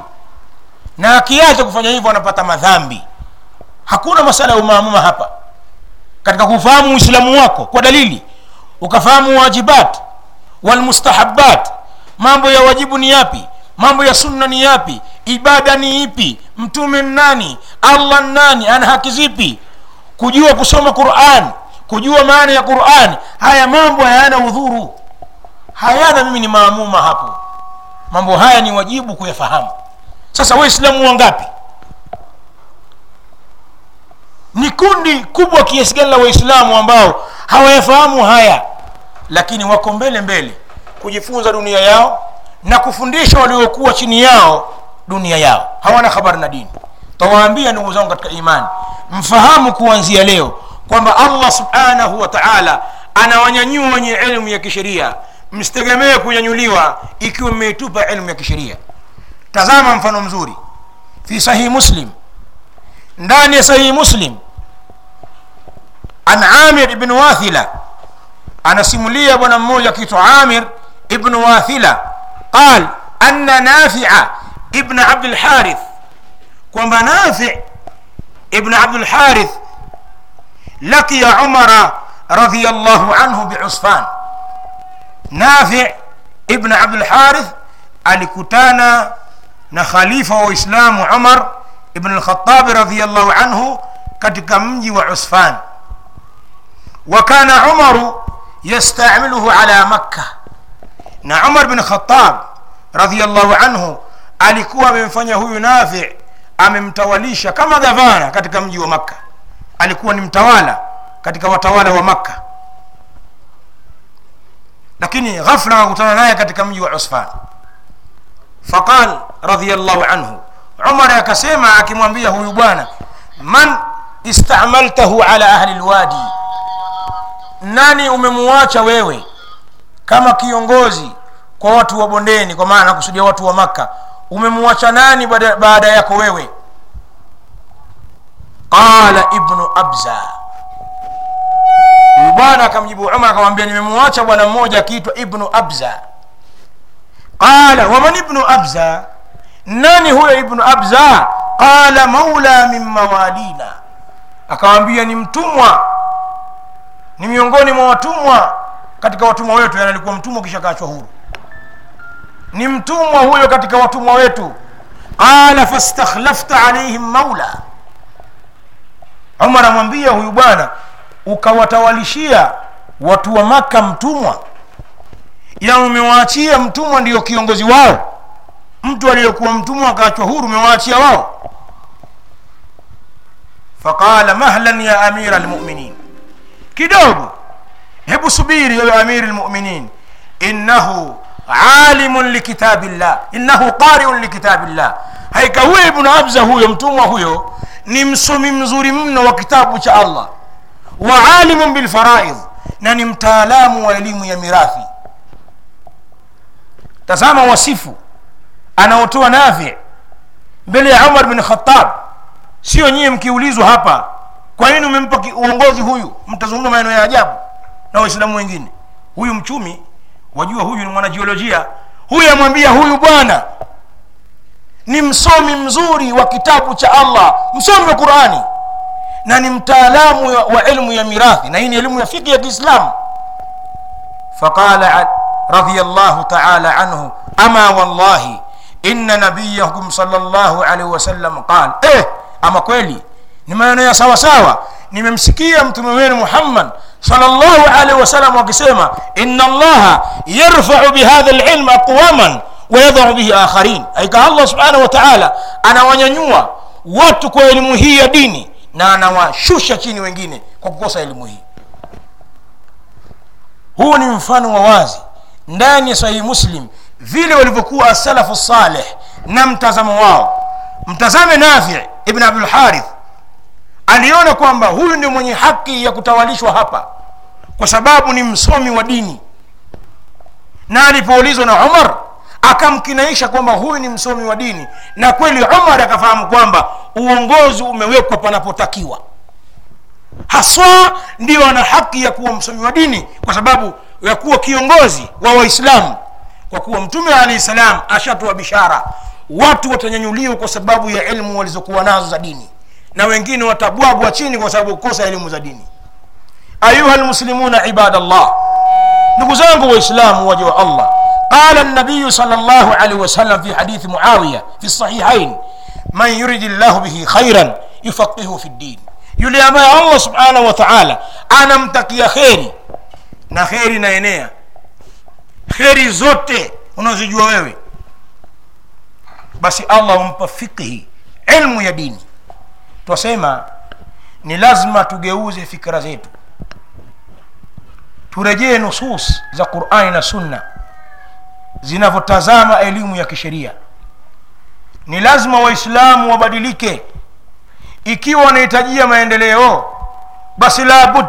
na akiacha kufanya hivyo anapata madhambi. Hakuna masala ya umaamuma hapa. Katika kufahamu uislamu wako kwa dalili ukafahamu wajibat walmustahabat mambo ya wajibu ni yapi mambo ya sunna ni yapi ibada ni ipi mtume nani allah nani ana haki zipi? Kujua kusoma quran kujua maana ya quran haya mambo hayana udhuru. Hayana mimi ni maamuma hapo. Mambo haya ni wajibu kuyafahamu sasa waislamu wangapi ni kundi kubwa kiasi gani la waislamu ambao hawayafahamu haya lakini wako mbele mbele kujifunza dunia yao na kufundisha waliokuwa chini yao dunia yao. Hawana habari na dini. Tawaambia ndugu zangu katika imani mfahamu kuanzia leo kwamba allah subhanahu wa taala anawanyanyua wenye elimu ya kisheria. Msitegemee kunyanyuliwa ikiwa mmeitupa elimu ya kisheria tazama mfano mzuri. Fi sahihi muslim. Ndani ya sahihi muslim an amir ibn wathila anasimulia bwana mmoja akiitwa amir ibn wathila qal anna nafia ibn abdulharith kwamba nafi ibn abdulharith laqiya umara radiallahu anhu biusfan nafi ibn abdulharith alikutana na khalifa wa Uislamu umar ibn al-Khattab radhiyallahu anhu katika mji wa usfan. Wa kana umaru yastamiluhu ala Makkah, na umar bin Khattab radhiyallahu anhu alikuwa amemfanya huyu nafi amemtawalisha kama gavana katika mji wa makka alikuwa ni mtawala katika watawala wa makka lakini ghafla akakutana naye katika mji wa usfan faqal radiallahu anhu. Umar akasema akimwambia huyu bwana man istamaltahu ala ahli lwadi? Nani umemuacha wewe kama kiongozi kwa watu wa bondeni kwa maana nakusudia watu wa makka? Umemuacha nani baada, yako wewe? Qala ibnu abza. Bwana akamjibu umar akamwambia nimemuacha bwana mmoja akiitwa ibnu abza qala waman ibnu abza? Nani huyo ibnu abza? Qala maula min mawalina akawambia ni mtumwa. Ni miongoni mwa watumwa. Katika watumwa wetu alikuwa mtumwa kisha kaachwa huru. Ni mtumwa huyo katika watumwa wetu. Qala fastakhlafta alaihim maula. Umar amwambia huyu bwana ukawatawalishia watu wa maka mtumwa ila umewaachia mtumwa ndiyo kiongozi wao. Mtu aliyekuwa mtumwa akaachwa huru umewaachia wao. Faqala mahlan ya amira lmuminin kidogo. Hebu subiri wewe amiri lmuminin innahu alimun likitabi llah innahu qariun likitabi llah haika huyo ibnu abza huyo mtumwa huyo ni msomi mzuri mno wa kitabu cha allah. Wa alimun bilfaraidh na ni mtaalamu wa elimu ya mirathi tazama wasifu anaotoa nafi mbele ya umar bin khatab sio nyie mkiulizwa hapa kwa nini umempa uongozi huyu? Mtazungumza maneno ya ajabu na waislamu wengine. Huyu mchumi wajua huyu ni mwanajiolojia. Huyu amwambia huyu bwana ni msomi mzuri wa kitabu cha allah msomi wa qurani na ni mtaalamu wa elmu ya mirathi na hii ni elimu ya fiki ya kiislamu. Faqala radiallahu taala anhu ama wallahi inna nabiyakum salllahu alaihi wasallam qal eh, ama kweli? Ni maneno ya sawa sawa nimemsikia mtume wenu muhammad salllahu alaihi wasallam akisema inna allaha yarfau bihadha lilm aqwaman wayadhau bihi akharin. Aika allah subhanahu wa taala anawanyanyua watu kwa elimu hii ya dini na anawashusha chini wengine kwa kukosa elimu hii. Huu ni mfano wa wazi ndani ya sahihi muslim vile walivyokuwa asalafu saleh na mtazamo wao. Mtazame nafi ibn abdulharith aliona kwamba huyu ndio mwenye haki ya kutawalishwa hapa kwa sababu ni msomi wa dini. Na alipoulizwa na umar akamkinaisha kwamba huyu ni msomi wa dini na kweli umar akafahamu kwamba uongozi umewekwa panapotakiwa haswa ndio ana haki ya kuwa msomi wa dini kwa sababu ya kuwa kiongozi wa waislamu. Kwa kuwa mtume alahi salam ashatoa bishara watu watanyanyuliwa kwa sababu ya elimu walizokuwa nazo za dini na wengine watabwagwa chini kwa sababu kukosa elimu za dini. Ayuha lmuslimuna ibadallah ndugu zangu waislamu waja wa allah qala nabiyu sal llahu alaihi wasallam fi hadithi muawiya fi sahihain man yuridi llahu bihi khairan yufaqihu fi ddin yule ambaye allah subhanahu wa taala anamtakia kheri. Na kheri inaenea. Kheri zote unazojua wewe. Basi allah humpa fikhi ilmu ya dini. Twasema ni lazima tugeuze fikra zetu. Turejee nusus za qurani na sunna. Zinavyotazama elimu ya kisheria. Ni lazima waislamu wabadilike ikiwa wanahitajia maendeleo basi labud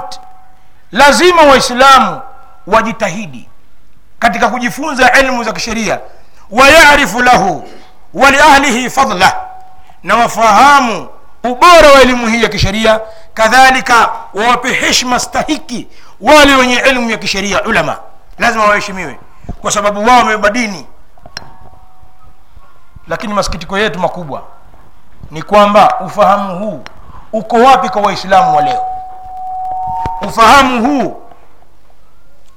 lazima waislamu wajitahidi katika kujifunza ilmu za kisheria. Wayarifu lahu waliahlihi fadlah na wafahamu ubora wa elimu hii ya kisheria. Kadhalika wawape heshima stahiki wale wenye elimu ya kisheria ulama. Lazima waheshimiwe kwa sababu wao wamebeba dini lakini masikitiko yetu makubwa ni kwamba ufahamu huu uko wapi kwa waislamu wa leo? Ufahamu huu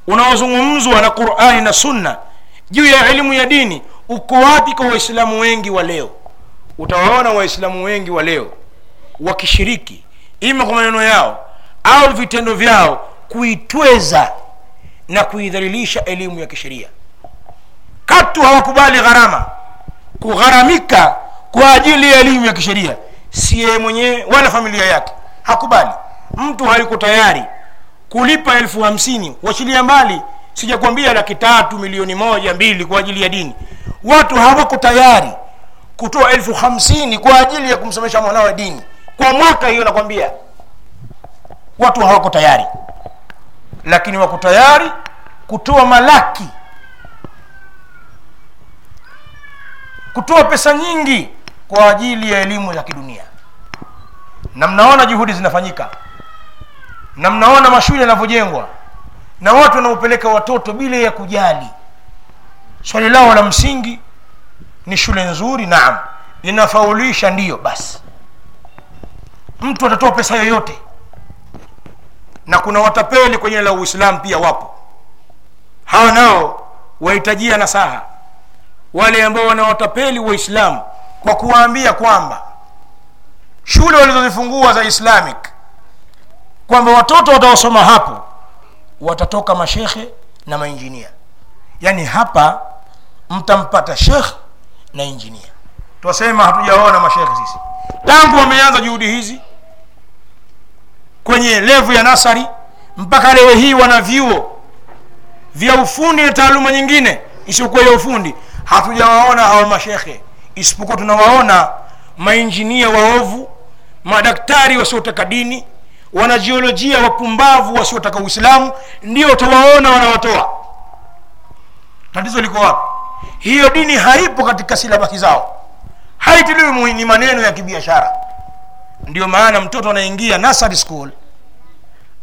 unaozungumzwa na qurani na sunna juu ya elimu ya dini uko wapi kwa waislamu wengi wa leo? Utawaona waislamu wengi wa leo wakishiriki ima kwa maneno yao au vitendo vyao kuitweza na kuidhalilisha elimu ya kisheria. Katu hawakubali gharama. Kugharamika kwa ajili ya elimu ya kisheria si yeye mwenyewe wala familia yake. Hakubali. Mtu hayuko tayari kulipa elfu hamsini wachilia mbali sijakwambia laki tatu milioni moja mbili kwa ajili ya dini. Watu hawako tayari kutoa elfu hamsini kwa ajili ya kumsomesha mwanawe dini. Kwa mwaka hiyo nakwambia watu hawako tayari. Lakini wako tayari kutoa malaki kutoa pesa nyingi kwa ajili ya elimu za kidunia. Na mnaona juhudi zinafanyika. Na mnaona mashule yanavyojengwa. Na watu wanaopeleka watoto bila ya kujali. Swali lao la msingi ni shule nzuri naam. Inafaulisha ndiyo basi. Mtu atatoa pesa yoyote. Na kuna watapeli kwenye la uislamu pia wapo. Hawa nao wahitajia nasaha. Wale ambao wanawatapeli waislamu kwa kuwaambia kwamba shule walizozifungua za islamic kwamba watoto wataosoma hapo watatoka mashekhe na mainjinia. Yaani hapa mtampata shekh na injinia. Twasema hatujaona mashekhe sisi. Tangu wameanza juhudi hizi kwenye levu ya nasari mpaka leo hii wana vyuo vya ufundi na taaluma nyingine isiyokuwa ya ufundi. Hatujawaona hao mashekhe isipokuwa tunawaona mainjinia waovu madaktari wasiotaka dini wanajiolojia wapumbavu wasiotaka uislamu ndio utawaona wanawatoa. Tatizo liko wapi? Hiyo dini haipo katika silabahi zao. Haitiliwi ni maneno ya kibiashara. Ndio maana mtoto anaingia nursery school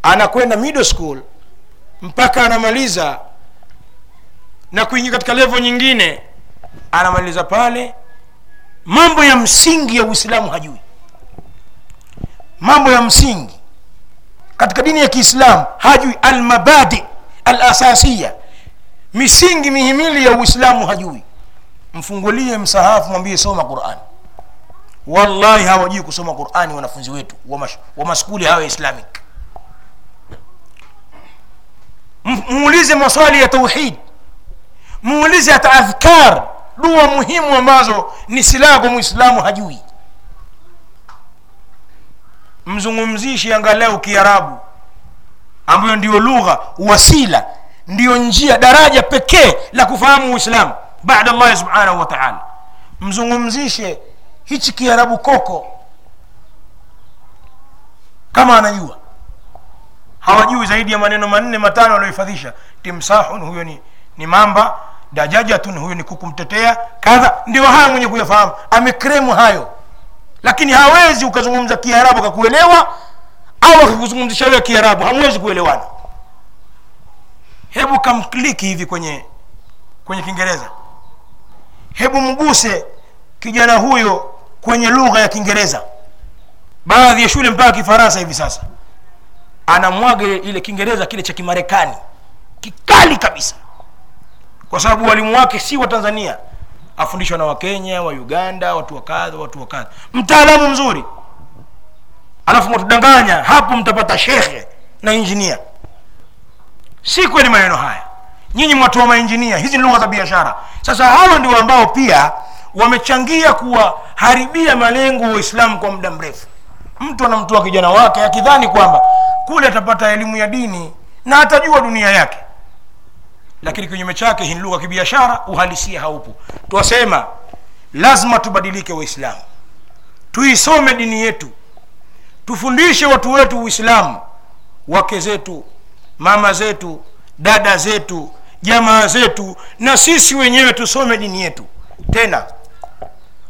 anakwenda middle school mpaka anamaliza na kuingia katika levo nyingine anamaliza pale mambo ya msingi ya uislamu hajui. Mambo ya msingi katika dini ya kiislamu hajui. Almabadi alasasiya misingi mihimili ya uislamu hajui. Mfungulie msahafu mwambie soma qurani wallahi hawajui kusoma qurani wanafunzi wetu wa, maskuli hawa islamic. Muulize maswali ya tauhid. Muulize hata adhkar dua muhimu ambazo ni silaha kwa mwislamu hajui. Mzungumzishi angalau kiarabu ambayo ndiyo lugha wasila ndiyo njia daraja pekee la kufahamu uislamu baada llahi subhanahu wa taala. Mzungumzishe hichi kiarabu koko. Kama anajua. Hawajui zaidi ya maneno manne matano waliohifadhisha timsahun huyo ni, ni mamba dajajatun huyo ni kuku mtetea kadha ndio haya mwenye kuyafahamu. Amekremu hayo. Lakini hawezi ukazungumza kiarabu akakuelewa au akakuzungumzisha wewe kiarabu. Hamwezi kuelewana. Hebu kamkliki hivi kwenye kwenye kiingereza. Hebu mguse kijana huyo kwenye lugha ya kiingereza. Baadhi ya shule mpaka kifaransa hivi sasa. Anamwaga ile kiingereza kile cha kimarekani. Kikali kabisa kwa sababu walimu wake si wa tanzania. Afundishwa na wakenya wa uganda watu wa watu wa mtaalamu mzuri. Alafu mwatudanganya hapo mtapata shekhe na injinia si kweli maneno haya. Nyinyi mwatoa mainjinia hizi ni lugha za biashara. Sasa hawa ndio ambao pia wamechangia kuwaharibia malengo waislamu kwa muda mrefu. Mtu anamtoa kijana wake akidhani kwamba kule atapata elimu ya dini na atajua dunia yake lakini kinyume chake hii lugha kibiashara uhalisia haupo. Twasema lazima tubadilike waislamu. Tuisome dini yetu. Tufundishe watu wetu uislamu. Wake zetu mama zetu dada zetu jamaa zetu. Na sisi wenyewe tusome dini yetu. Tena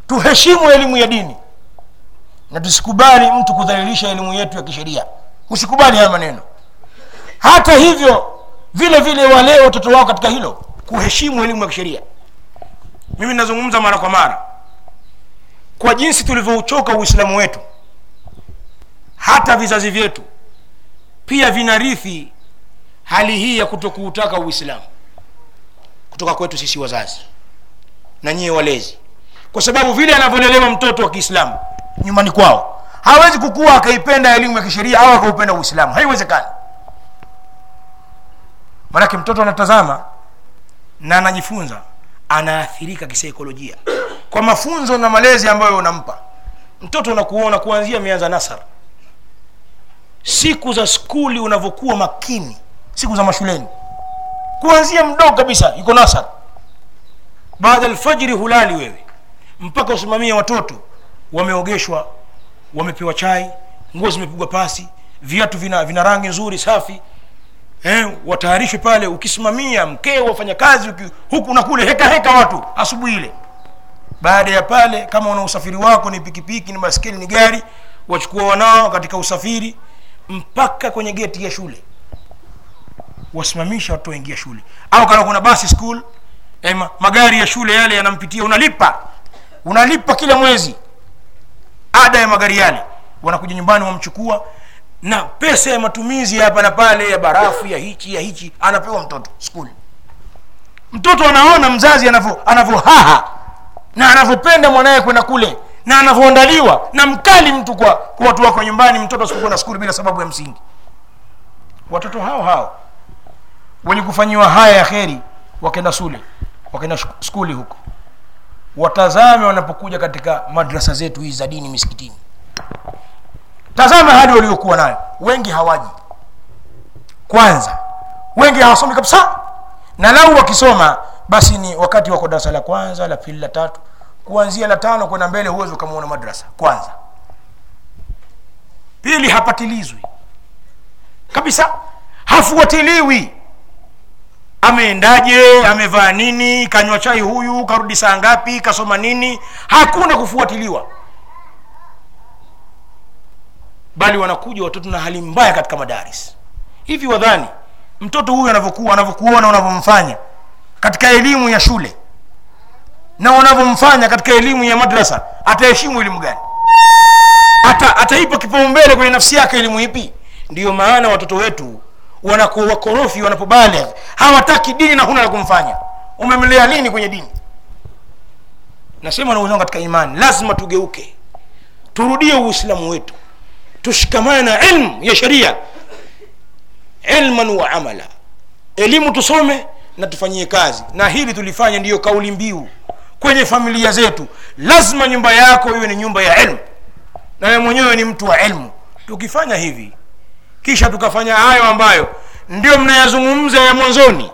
tuheshimu elimu ya dini. Na tusikubali mtu kudhalilisha elimu yetu ya kisheria. Usikubali haya maneno. Hata hivyo vile vile walee watoto wao katika hilo kuheshimu elimu ya kisheria. Mimi nazungumza mara kwa mara kwa jinsi tulivyouchoka uislamu wetu hata vizazi vyetu pia vinarithi hali hii ya kutokuutaka uislamu kutoka kwetu sisi wazazi na nyie walezi. Kwa sababu vile anavyolelewa mtoto wa kiislamu nyumbani kwao hawezi kukuwa akaipenda elimu ya kisheria au akaupenda uislamu. Haiwezekani manake mtoto anatazama na anajifunza anaathirika kisaikolojia. Kwa mafunzo na malezi ambayo unampa mtoto unakuona kuanzia ameanza nasar. Siku za skuli unavyokuwa makini siku za mashuleni. Kuanzia mdogo kabisa yuko nasar. Baada alfajiri hulali wewe mpaka usimamia watoto. Wameogeshwa wamepewa chai nguo zimepigwa pasi viatu vina, vina rangi nzuri safi eh, watayarishwe pale ukisimamia mkeo wafanya kazi uki, huku na kule heka heka watu asubuhi ile. Baada ya pale kama una usafiri wako ni pikipiki ni baskeli ni gari wachukua wanao katika usafiri mpaka kwenye geti ya shule. Wasimamisha watu waingia shule. Au kama kuna basi school eh, magari ya shule yale yanampitia unalipa. Unalipa kila mwezi. Ada ya magari yale. Wanakuja nyumbani wamchukua na pesa ya matumizi hapa na pale ya barafu ya hichi ya hichi anapewa mtoto skuli mtoto anaona mzazi anavyo anavyohaha na anavyopenda mwanaye kwenda kule na anavyoandaliwa na mkali mtu kwa, watu wako nyumbani mtoto asikukwenda skuli bila sababu ya msingi. Watoto hao hao wenye kufanyiwa haya ya kheri wakenda shule wakenda skuli huko. Watazame wanapokuja katika madrasa zetu hizi za dini misikitini tazama hali waliokuwa nayo. Wengi hawaji. Kwanza wengi hawasomi kabisa. Na lau wakisoma basi ni wakati wako darasa la kwanza la pili la tatu. Kuanzia la tano kwenda mbele huwezi ukamwona madrasa. Kwanza. Pili hapatilizwi. Kabisa. Hafuatiliwi. Ameendaje? Amevaa nini? Kanywa chai huyu? Karudi saa ngapi? Kasoma nini? Hakuna kufuatiliwa bali wanakuja watoto na hali mbaya katika madaris. Hivi wadhani mtoto huyu anavyokuwa anavyokuona unavyomfanya katika elimu ya shule na unavyomfanya katika elimu ya madrasa ataheshimu elimu gani? Ata, ataipa kipaumbele kwenye nafsi yake elimu ipi? Ndiyo maana watoto wetu wanakuwa wakorofi wanapobaligh hawataki dini na huna la kumfanya. Umemlea lini kwenye dini? Nasema na katika imani. Lazima tugeuke. Turudie uislamu wetu tushikamane na ilmu ya sheria. Ilman wa amala. Elimu tusome na tufanyie kazi. Na hili tulifanya ndiyo kauli mbiu kwenye familia zetu. Lazima nyumba yako iwe ni nyumba ya ilmu. Na wewe mwenyewe ni mtu wa ilmu. Tukifanya hivi kisha tukafanya hayo ambayo ndio mnayazungumza ya mwanzoni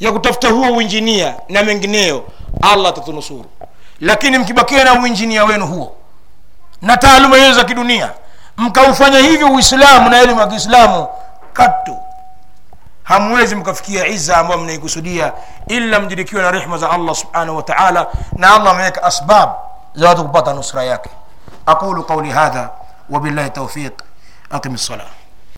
ya kutafuta huo uinjinia na mengineyo allah atatunusuru. Lakini mkibakia na uinjinia wenu huo na taaluma hiyo za kidunia mkaufanya hivyo uislamu na elimu ya kiislamu katu hamwezi mkafikia iza ambayo mnaikusudia ila mjirikiwe na rehma za allah subhanahu wa taala na allah ameweka asbab za watu kupata nusra yake aqulu qauli hadha wabillahi taufiq aqim lsalah